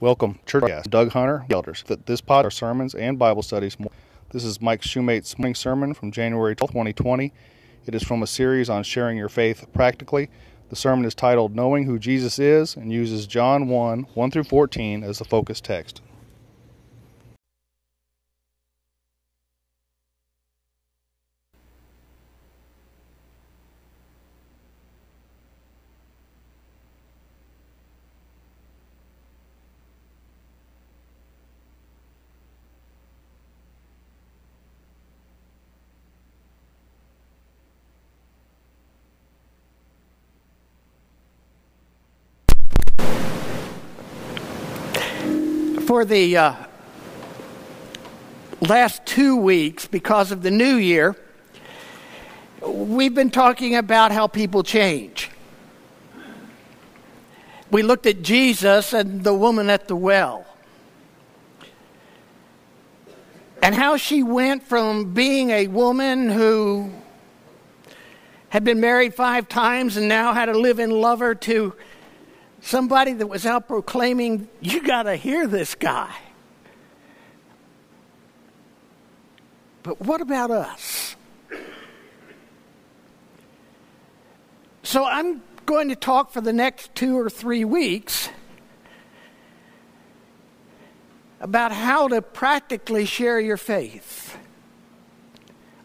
Welcome, Church Guest, Doug Hunter, Elders. That this pod are sermons and Bible studies. This is Mike Shumate's morning sermon from January 12, 2020. It is from a series on sharing your faith practically. The sermon is titled Knowing Who Jesus Is and uses John 1 1 through 14 as the focus text. For the uh, last two weeks, because of the new year, we've been talking about how people change. We looked at Jesus and the woman at the well. And how she went from being a woman who had been married five times and now had a live in lover to somebody that was out proclaiming, You got to hear this guy. But what about us? So I'm going to talk for the next two or three weeks about how to practically share your faith.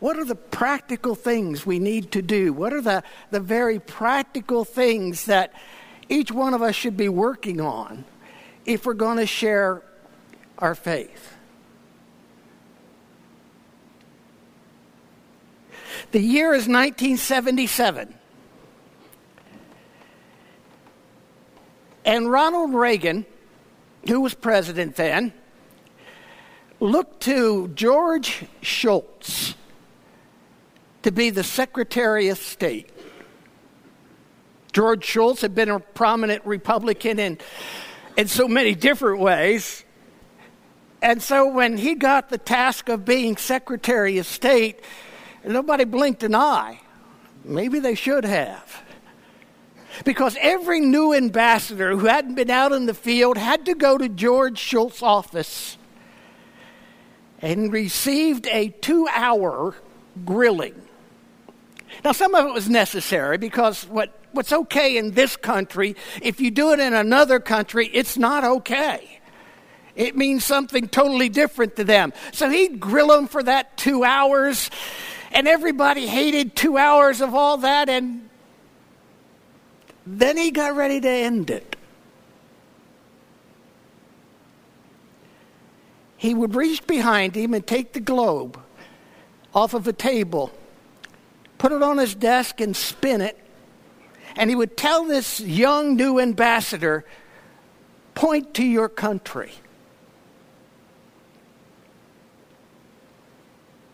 What are the practical things we need to do? What are the, the very practical things that each one of us should be working on if we're going to share our faith. The year is 1977. And Ronald Reagan, who was president then, looked to George Shultz to be the Secretary of State. George Shultz had been a prominent Republican in, in so many different ways. And so when he got the task of being Secretary of State, nobody blinked an eye. Maybe they should have. Because every new ambassador who hadn't been out in the field had to go to George Shultz's office and received a two hour grilling. Now, some of it was necessary because what what's okay in this country, if you do it in another country, it's not okay. It means something totally different to them. So he'd grill them for that two hours, and everybody hated two hours of all that, and then he got ready to end it. He would reach behind him and take the globe off of a table, put it on his desk, and spin it and he would tell this young new ambassador, point to your country.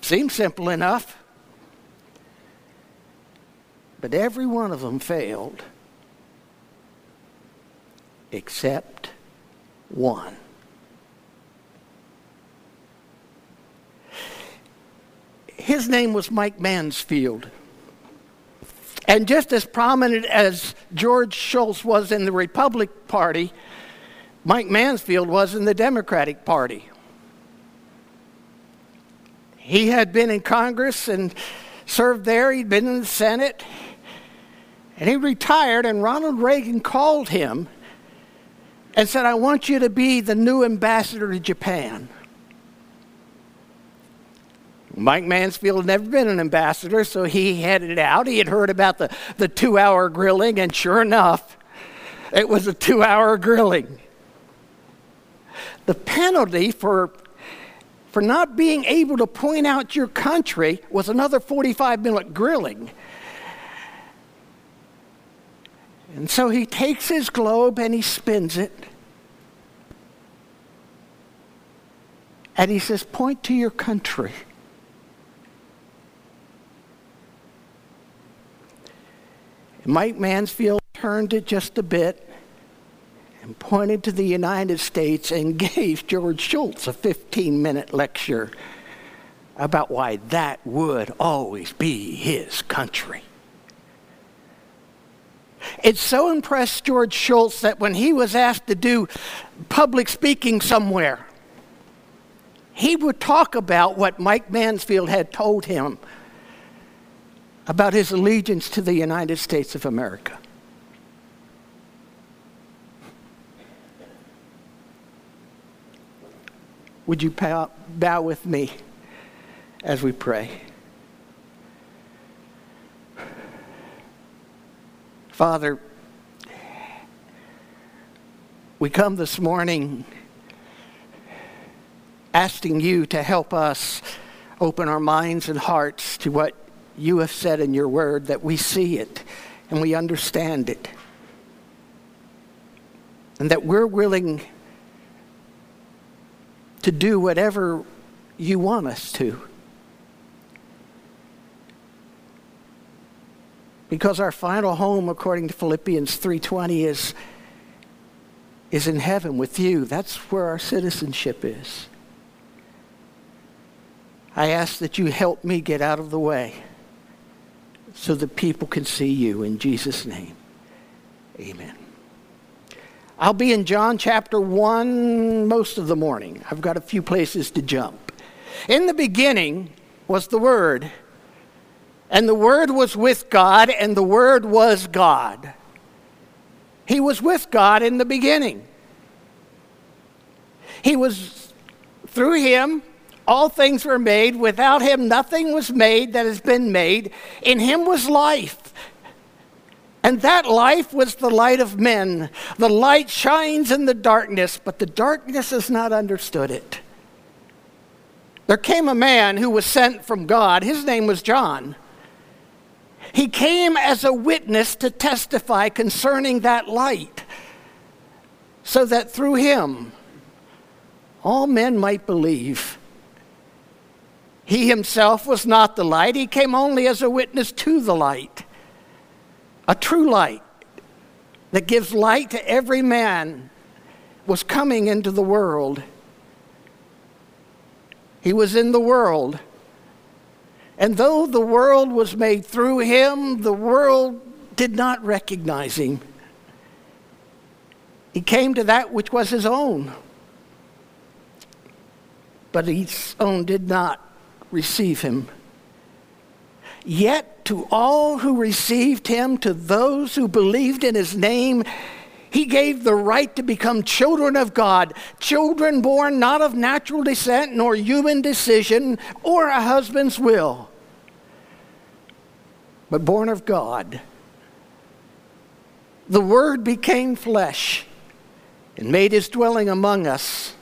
Seems simple enough. But every one of them failed except one. His name was Mike Mansfield. And just as prominent as George Shultz was in the Republic Party, Mike Mansfield was in the Democratic Party. He had been in Congress and served there, he'd been in the Senate, and he retired, and Ronald Reagan called him and said, I want you to be the new ambassador to Japan. Mike Mansfield had never been an ambassador, so he headed out. He had heard about the, the two hour grilling, and sure enough, it was a two hour grilling. The penalty for, for not being able to point out your country was another 45 minute grilling. And so he takes his globe and he spins it. And he says, Point to your country. Mike Mansfield turned it just a bit and pointed to the United States and gave George Shultz a 15 minute lecture about why that would always be his country. It so impressed George Shultz that when he was asked to do public speaking somewhere, he would talk about what Mike Mansfield had told him about his allegiance to the United States of America. Would you bow, with me as we pray? Father, we come this morning asking you to help us open our minds and hearts to what you have said in your word, that we see it and we understand it. And that we're willing to do whatever you want us to. because our final home according to philippians 3.20 is, is in heaven with you that's where our citizenship is i ask that you help me get out of the way so that people can see you in jesus name amen i'll be in john chapter 1 most of the morning i've got a few places to jump in the beginning was the word and the Word was with God, and the Word was God. He was with God in the beginning. He was, through Him, all things were made. Without Him, nothing was made that has been made. In Him was life. And that life was the light of men. The light shines in the darkness, but the darkness has not understood it. There came a man who was sent from God. His name was John. He came as a witness to testify concerning that light, so that through him all men might believe. He himself was not the light, he came only as a witness to the light, a true light that gives light to every man was coming into the world. He was in the world and though the world was made through him, the world did not recognize him. He came to that which was his own, but his own did not receive him. Yet to all who received him, to those who believed in his name, he gave the right to become children of God, children born not of natural descent nor human decision or a husband's will, but born of God. The Word became flesh and made his dwelling among us.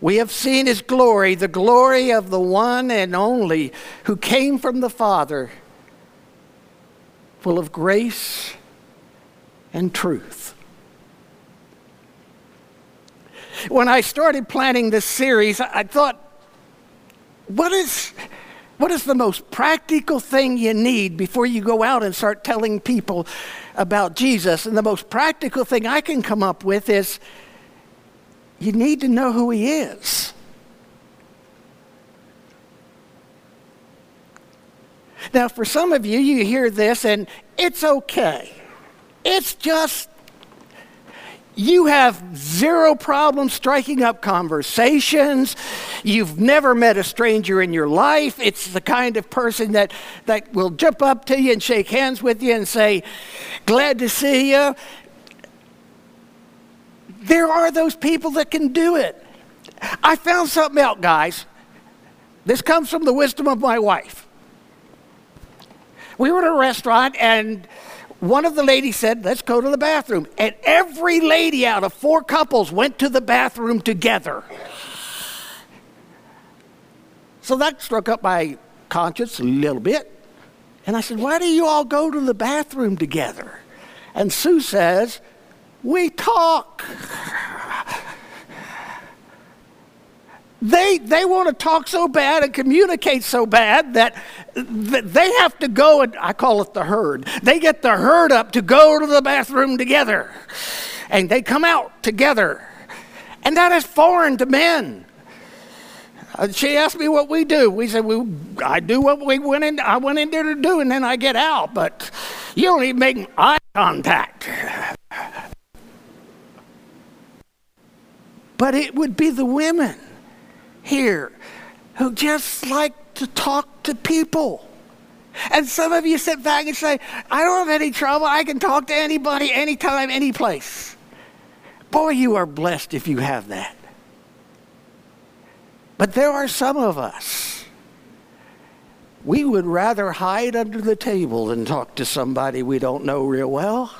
We have seen his glory, the glory of the one and only who came from the Father, full of grace and truth. When I started planning this series, I thought, what is, what is the most practical thing you need before you go out and start telling people about Jesus? And the most practical thing I can come up with is you need to know who He is. Now, for some of you, you hear this and it's okay. It's just you have zero problem striking up conversations. You've never met a stranger in your life. It's the kind of person that, that will jump up to you and shake hands with you and say, Glad to see you. There are those people that can do it. I found something out, guys. This comes from the wisdom of my wife. We were at a restaurant and one of the ladies said, Let's go to the bathroom. And every lady out of four couples went to the bathroom together. So that struck up my conscience a little bit. And I said, Why do you all go to the bathroom together? And Sue says, We talk. They, they want to talk so bad and communicate so bad that, they have to go, and I call it the herd. They get the herd up to go to the bathroom together. And they come out together. And that is foreign to men. Uh, she asked me what we do. We said, we, I do what we went in, I went in there to do, and then I get out. But you don't even make eye contact. But it would be the women here who just like to talk to people. And some of you sit back and say, I don't have any trouble. I can talk to anybody, anytime, any place. Boy, you are blessed if you have that. But there are some of us. We would rather hide under the table than talk to somebody we don't know real well.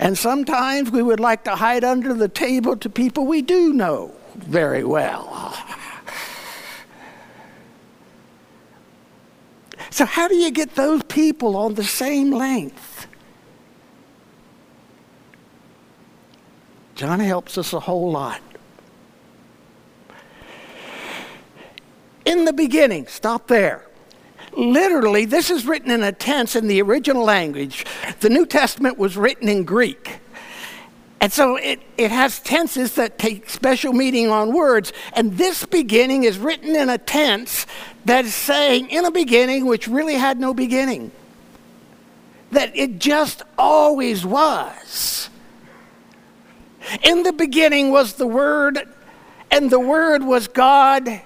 And sometimes we would like to hide under the table to people we do know very well. So, how do you get those people on the same length? John helps us a whole lot. In the beginning, stop there. Literally, this is written in a tense in the original language. The New Testament was written in Greek. And so it, it has tenses that take special meaning on words. And this beginning is written in a tense that is saying, in a beginning, which really had no beginning. That it just always was. In the beginning was the Word, and the Word was God,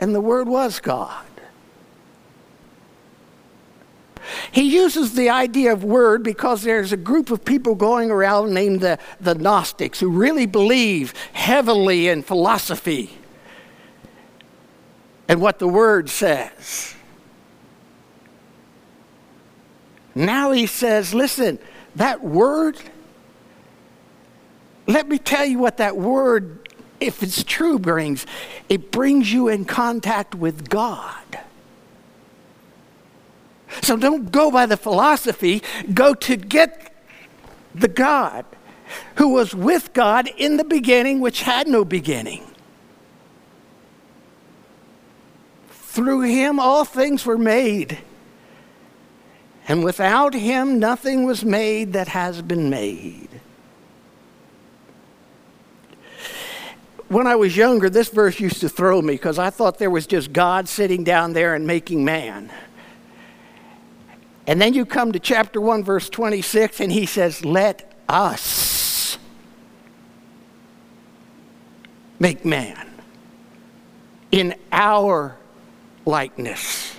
and the Word was God. He uses the idea of word because there's a group of people going around named the, the Gnostics who really believe heavily in philosophy and what the word says. Now he says, listen, that word, let me tell you what that word, if it's true, brings. It brings you in contact with God. So don't go by the philosophy, go to get the God who was with God in the beginning, which had no beginning. Through him, all things were made. And without him, nothing was made that has been made. When I was younger, this verse used to throw me because I thought there was just God sitting down there and making man. And then you come to chapter 1, verse 26, and he says, Let us make man in our likeness.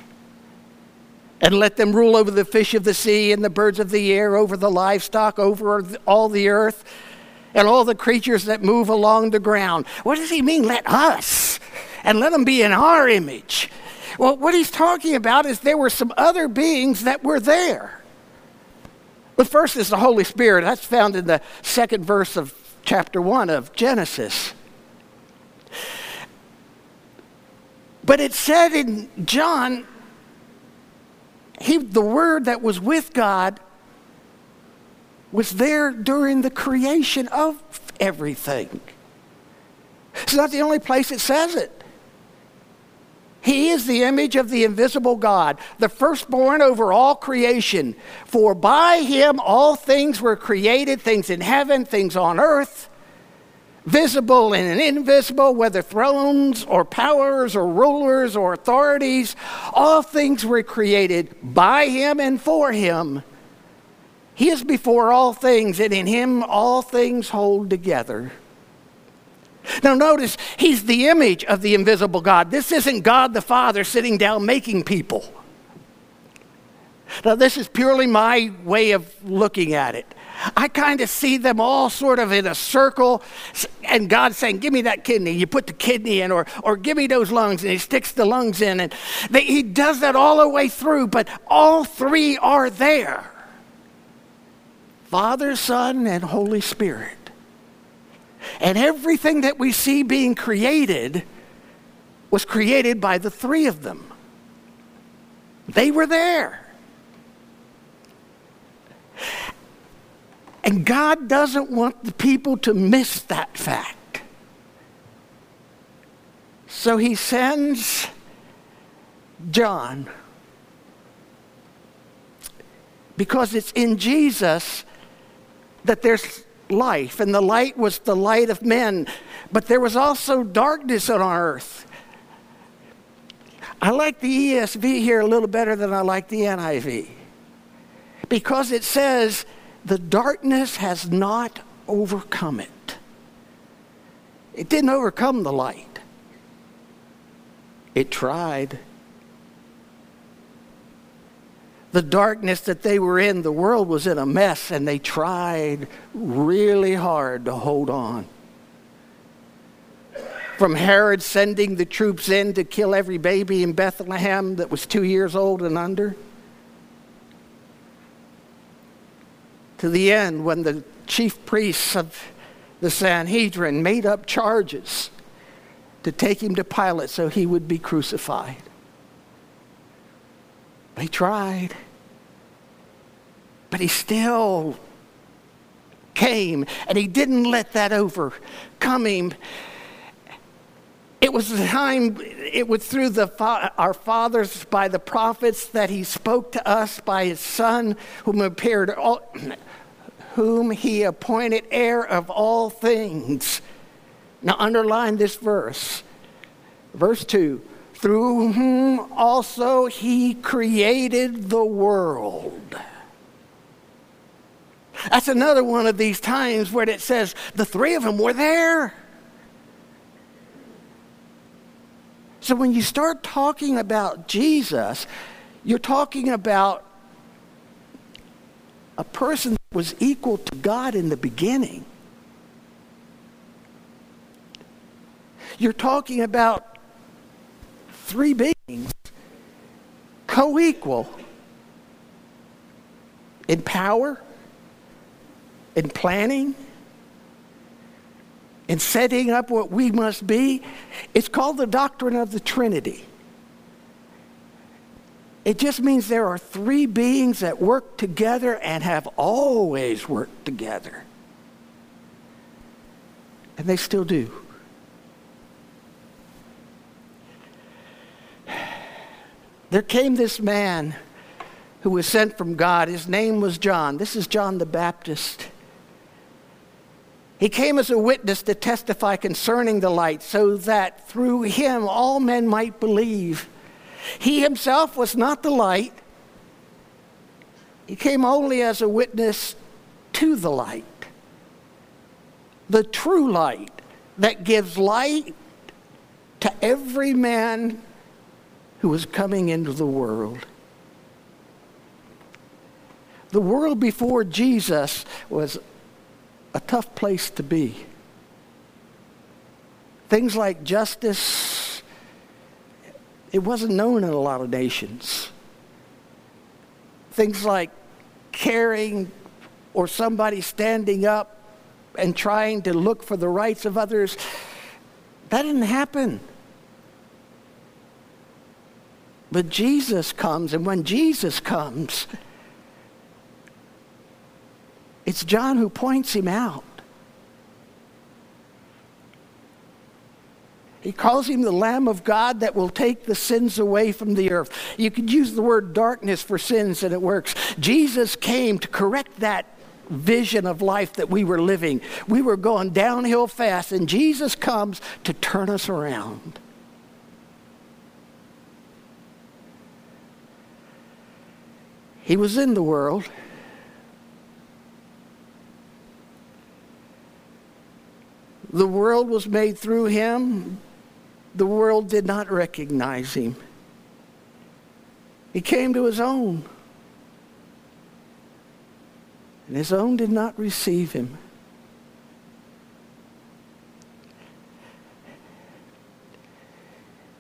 And let them rule over the fish of the sea and the birds of the air, over the livestock, over all the earth, and all the creatures that move along the ground. What does he mean? Let us. And let them be in our image. Well, what he's talking about is there were some other beings that were there. The first is the Holy Spirit. That's found in the second verse of chapter 1 of Genesis. But it said in John, he, the Word that was with God was there during the creation of everything. It's not the only place it says it. He is the image of the invisible God, the firstborn over all creation. For by him all things were created, things in heaven, things on earth, visible and invisible, whether thrones or powers or rulers or authorities. All things were created by him and for him. He is before all things, and in him all things hold together. Now, notice, he's the image of the invisible God. This isn't God the Father sitting down making people. Now, this is purely my way of looking at it. I kind of see them all sort of in a circle, and God saying, Give me that kidney. You put the kidney in, or, or give me those lungs, and He sticks the lungs in. And they, He does that all the way through, but all three are there Father, Son, and Holy Spirit. And everything that we see being created was created by the three of them. They were there. And God doesn't want the people to miss that fact. So he sends John because it's in Jesus that there's life, and the light was the light of men. But there was also darkness on earth. I like the ESV here a little better than I like the NIV. because it says, the darkness has not overcome it. It didn't overcome the light, it tried. The darkness that they were in, the world was in a mess, and they tried really hard to hold on from Herod sending the troops in to kill every baby in Bethlehem that was two years old and under, to the end when the chief priests of the Sanhedrin made up charges to take him to Pilate so he would be crucified. They tried, but he still came, and he didn't let that overcome him. It was the time, it was through the, our fathers by the prophets that he spoke to us by his son, whom appeared, all, whom he appointed heir of all things. Now, underline this verse. Verse 2 Through whom also he created the world. That's another one of these times where it says the three of them were there. So when you start talking about Jesus, you're talking about a person that was equal to God in the beginning. You're talking about three beings co equal in power, in planning, in setting up what we must be. It's called the doctrine of the Trinity. It just means there are three beings that work together and have always worked together. And they still do. There came this man who was sent from God. His name was John. This is John the Baptist. He came as a witness to testify concerning the light, so that through him all men might believe. He himself was not the light, he came only as a witness to the light. The true light that gives light to every man who is coming into the world. The world before Jesus was a tough place to be. Things like justice, it wasn't known in a lot of nations. Things like caring or somebody standing up and trying to look for the rights of others, that didn't happen. But Jesus comes, and when Jesus comes, it's John who points him out. He calls him the Lamb of God that will take the sins away from the earth. You could use the word darkness for sins and it works. Jesus came to correct that vision of life that we were living. We were going downhill fast, and Jesus comes to turn us around. He was in the world. The world was made through him. The world did not recognize him. He came to his own. And his own did not receive him.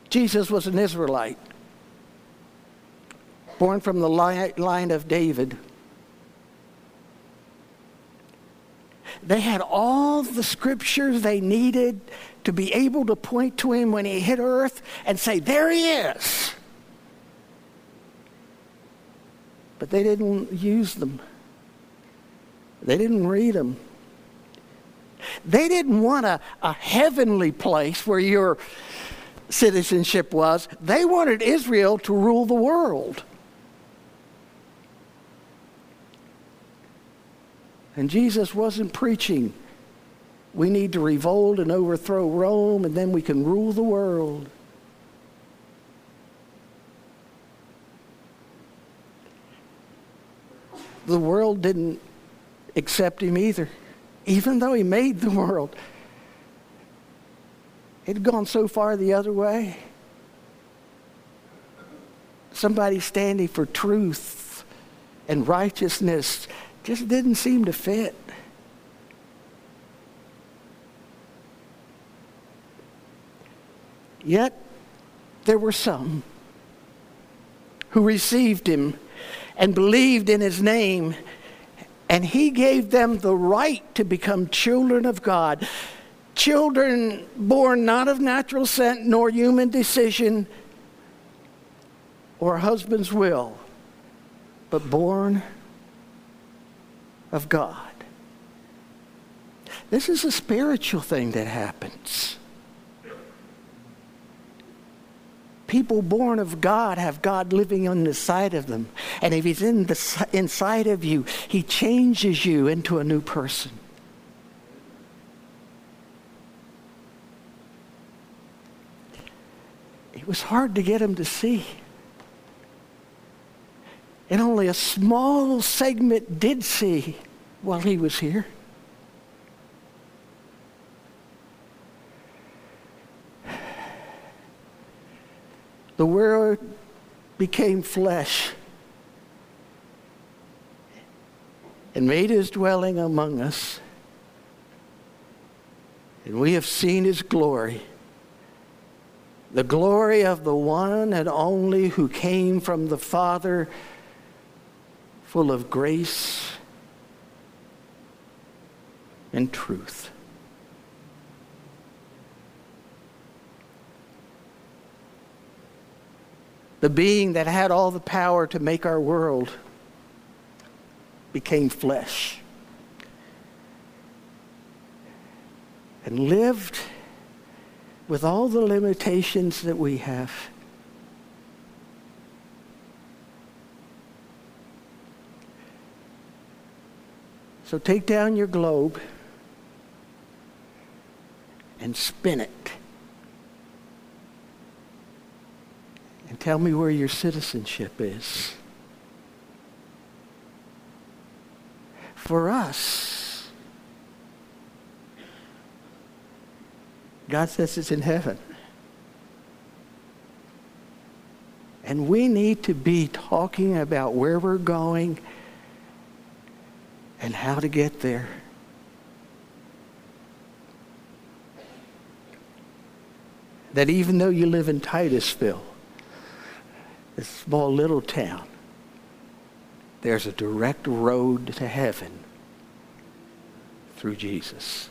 Jesus was an Israelite, born from the line of David. They had all the scriptures they needed to be able to point to him when he hit earth and say, There he is. But they didn't use them, they didn't read them. They didn't want a, a heavenly place where your citizenship was. They wanted Israel to rule the world. And Jesus wasn't preaching, we need to revolt and overthrow Rome, and then we can rule the world. the world didn't accept him either, even though he made the world. It had gone so far the other way. Somebody standing for truth and righteousness just didn't seem to fit. Yet there were some who received him and believed in his name, and he gave them the right to become children of God. Children born not of natural scent nor human decision or husband's will, but born of God. This is a spiritual thing that happens. People born of God have God living on the side of them. And if He's in the, inside of you, He changes you into a new person. It was hard to get him to see. And only a small segment did see while he was here. The Word became flesh and made his dwelling among us. And we have seen his glory. The glory of the one and only who came from the Father, full of grace and truth. the being that had all the power to make our world, became flesh and lived with all the limitations that we have. So take down your globe and spin it. And tell me where your citizenship is. For us, God says it's in heaven. And we need to be talking about where we're going and how to get there. That even though you live in Titusville, this small little town, there's a direct road to heaven through Jesus.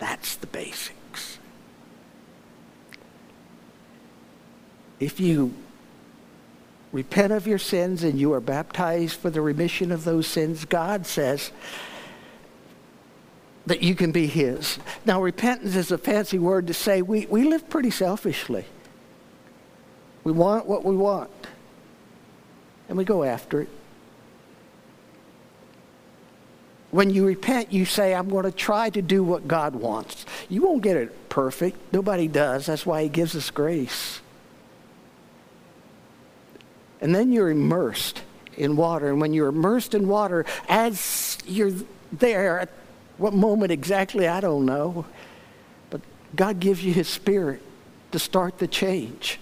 That's the basics. If you repent of your sins and you are baptized for the remission of those sins, God says that you can be His. Now, repentance is a fancy word to say we, we live pretty selfishly. We want what we want, and we go after it. When you repent, you say, I'm going to try to do what God wants. You won't get it perfect. Nobody does. That's why He gives us grace. And then you're immersed in water. And when you're immersed in water, as you're there, what moment exactly, I don't know. But God gives you His Spirit to start the change.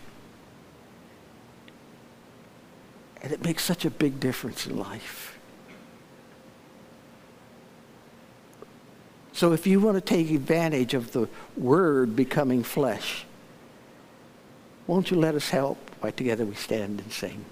And it makes such a big difference in life. So if you want to take advantage of the Word becoming flesh, won't you let us help while together we stand and sing?